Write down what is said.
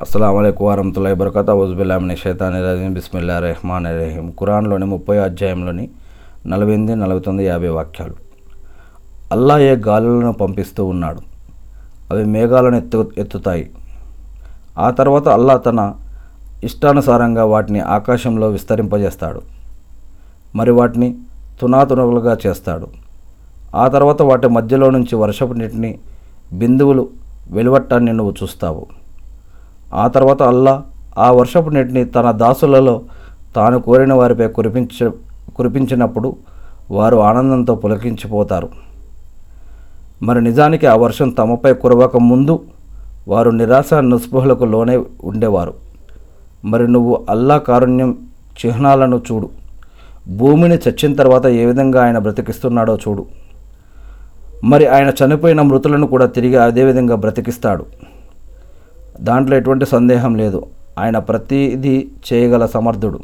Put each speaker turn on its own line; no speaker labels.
అస్సలం వరహతుల్లా బరకత ఉజ్బిల్లామిని షైతాని రజీం. బిస్మిల్లా రెహమాన్ రహీం. ఖురాన్లోని ముప్పై అధ్యాయంలోని నలభై ఎనిమిది నలభై తొమ్మిది యాభై వాక్యాలు. అల్లా ఏ గాలులను పంపిస్తూ ఉన్నాడు. అవి మేఘాలను ఎత్తు ఎత్తుతాయి. ఆ తర్వాత అల్లా తన ఇష్టానుసారంగా వాటిని ఆకాశంలో విస్తరింపజేస్తాడు. మరి వాటిని తునాతునలుగా చేస్తాడు. ఆ తర్వాత వాటి మధ్యలో నుంచి వర్షపు నీటిని బిందువులు వెలువట్టాన్ని నువ్వు చూస్తావు. ఆ తర్వాత అల్లా ఆ వర్షపు నీటిని తన దాసులలో తాను కోరిన వారిపై కురిపించ కురిపించినప్పుడు వారు ఆనందంతో పులకించిపోతారు. మరి నిజానికి ఆ వర్షం తమపై కురవక ముందు వారు నిరాశ నిస్పృహలకు లోనే ఉండేవారు. మరి నువ్వు అల్లా కారుణ్యం చిహ్నాలను చూడు. భూమిని చచ్చిన తర్వాత ఏ విధంగా ఆయన బ్రతికిస్తున్నాడో చూడు. మరి ఆయన చనిపోయిన మృతులను కూడా తిరిగి అదేవిధంగా బ్రతికిస్తాడు. దాంట్లో ఎటువంటి సందేహం లేదు. ఆయన ప్రతిదీ చేయగల సమర్థుడు.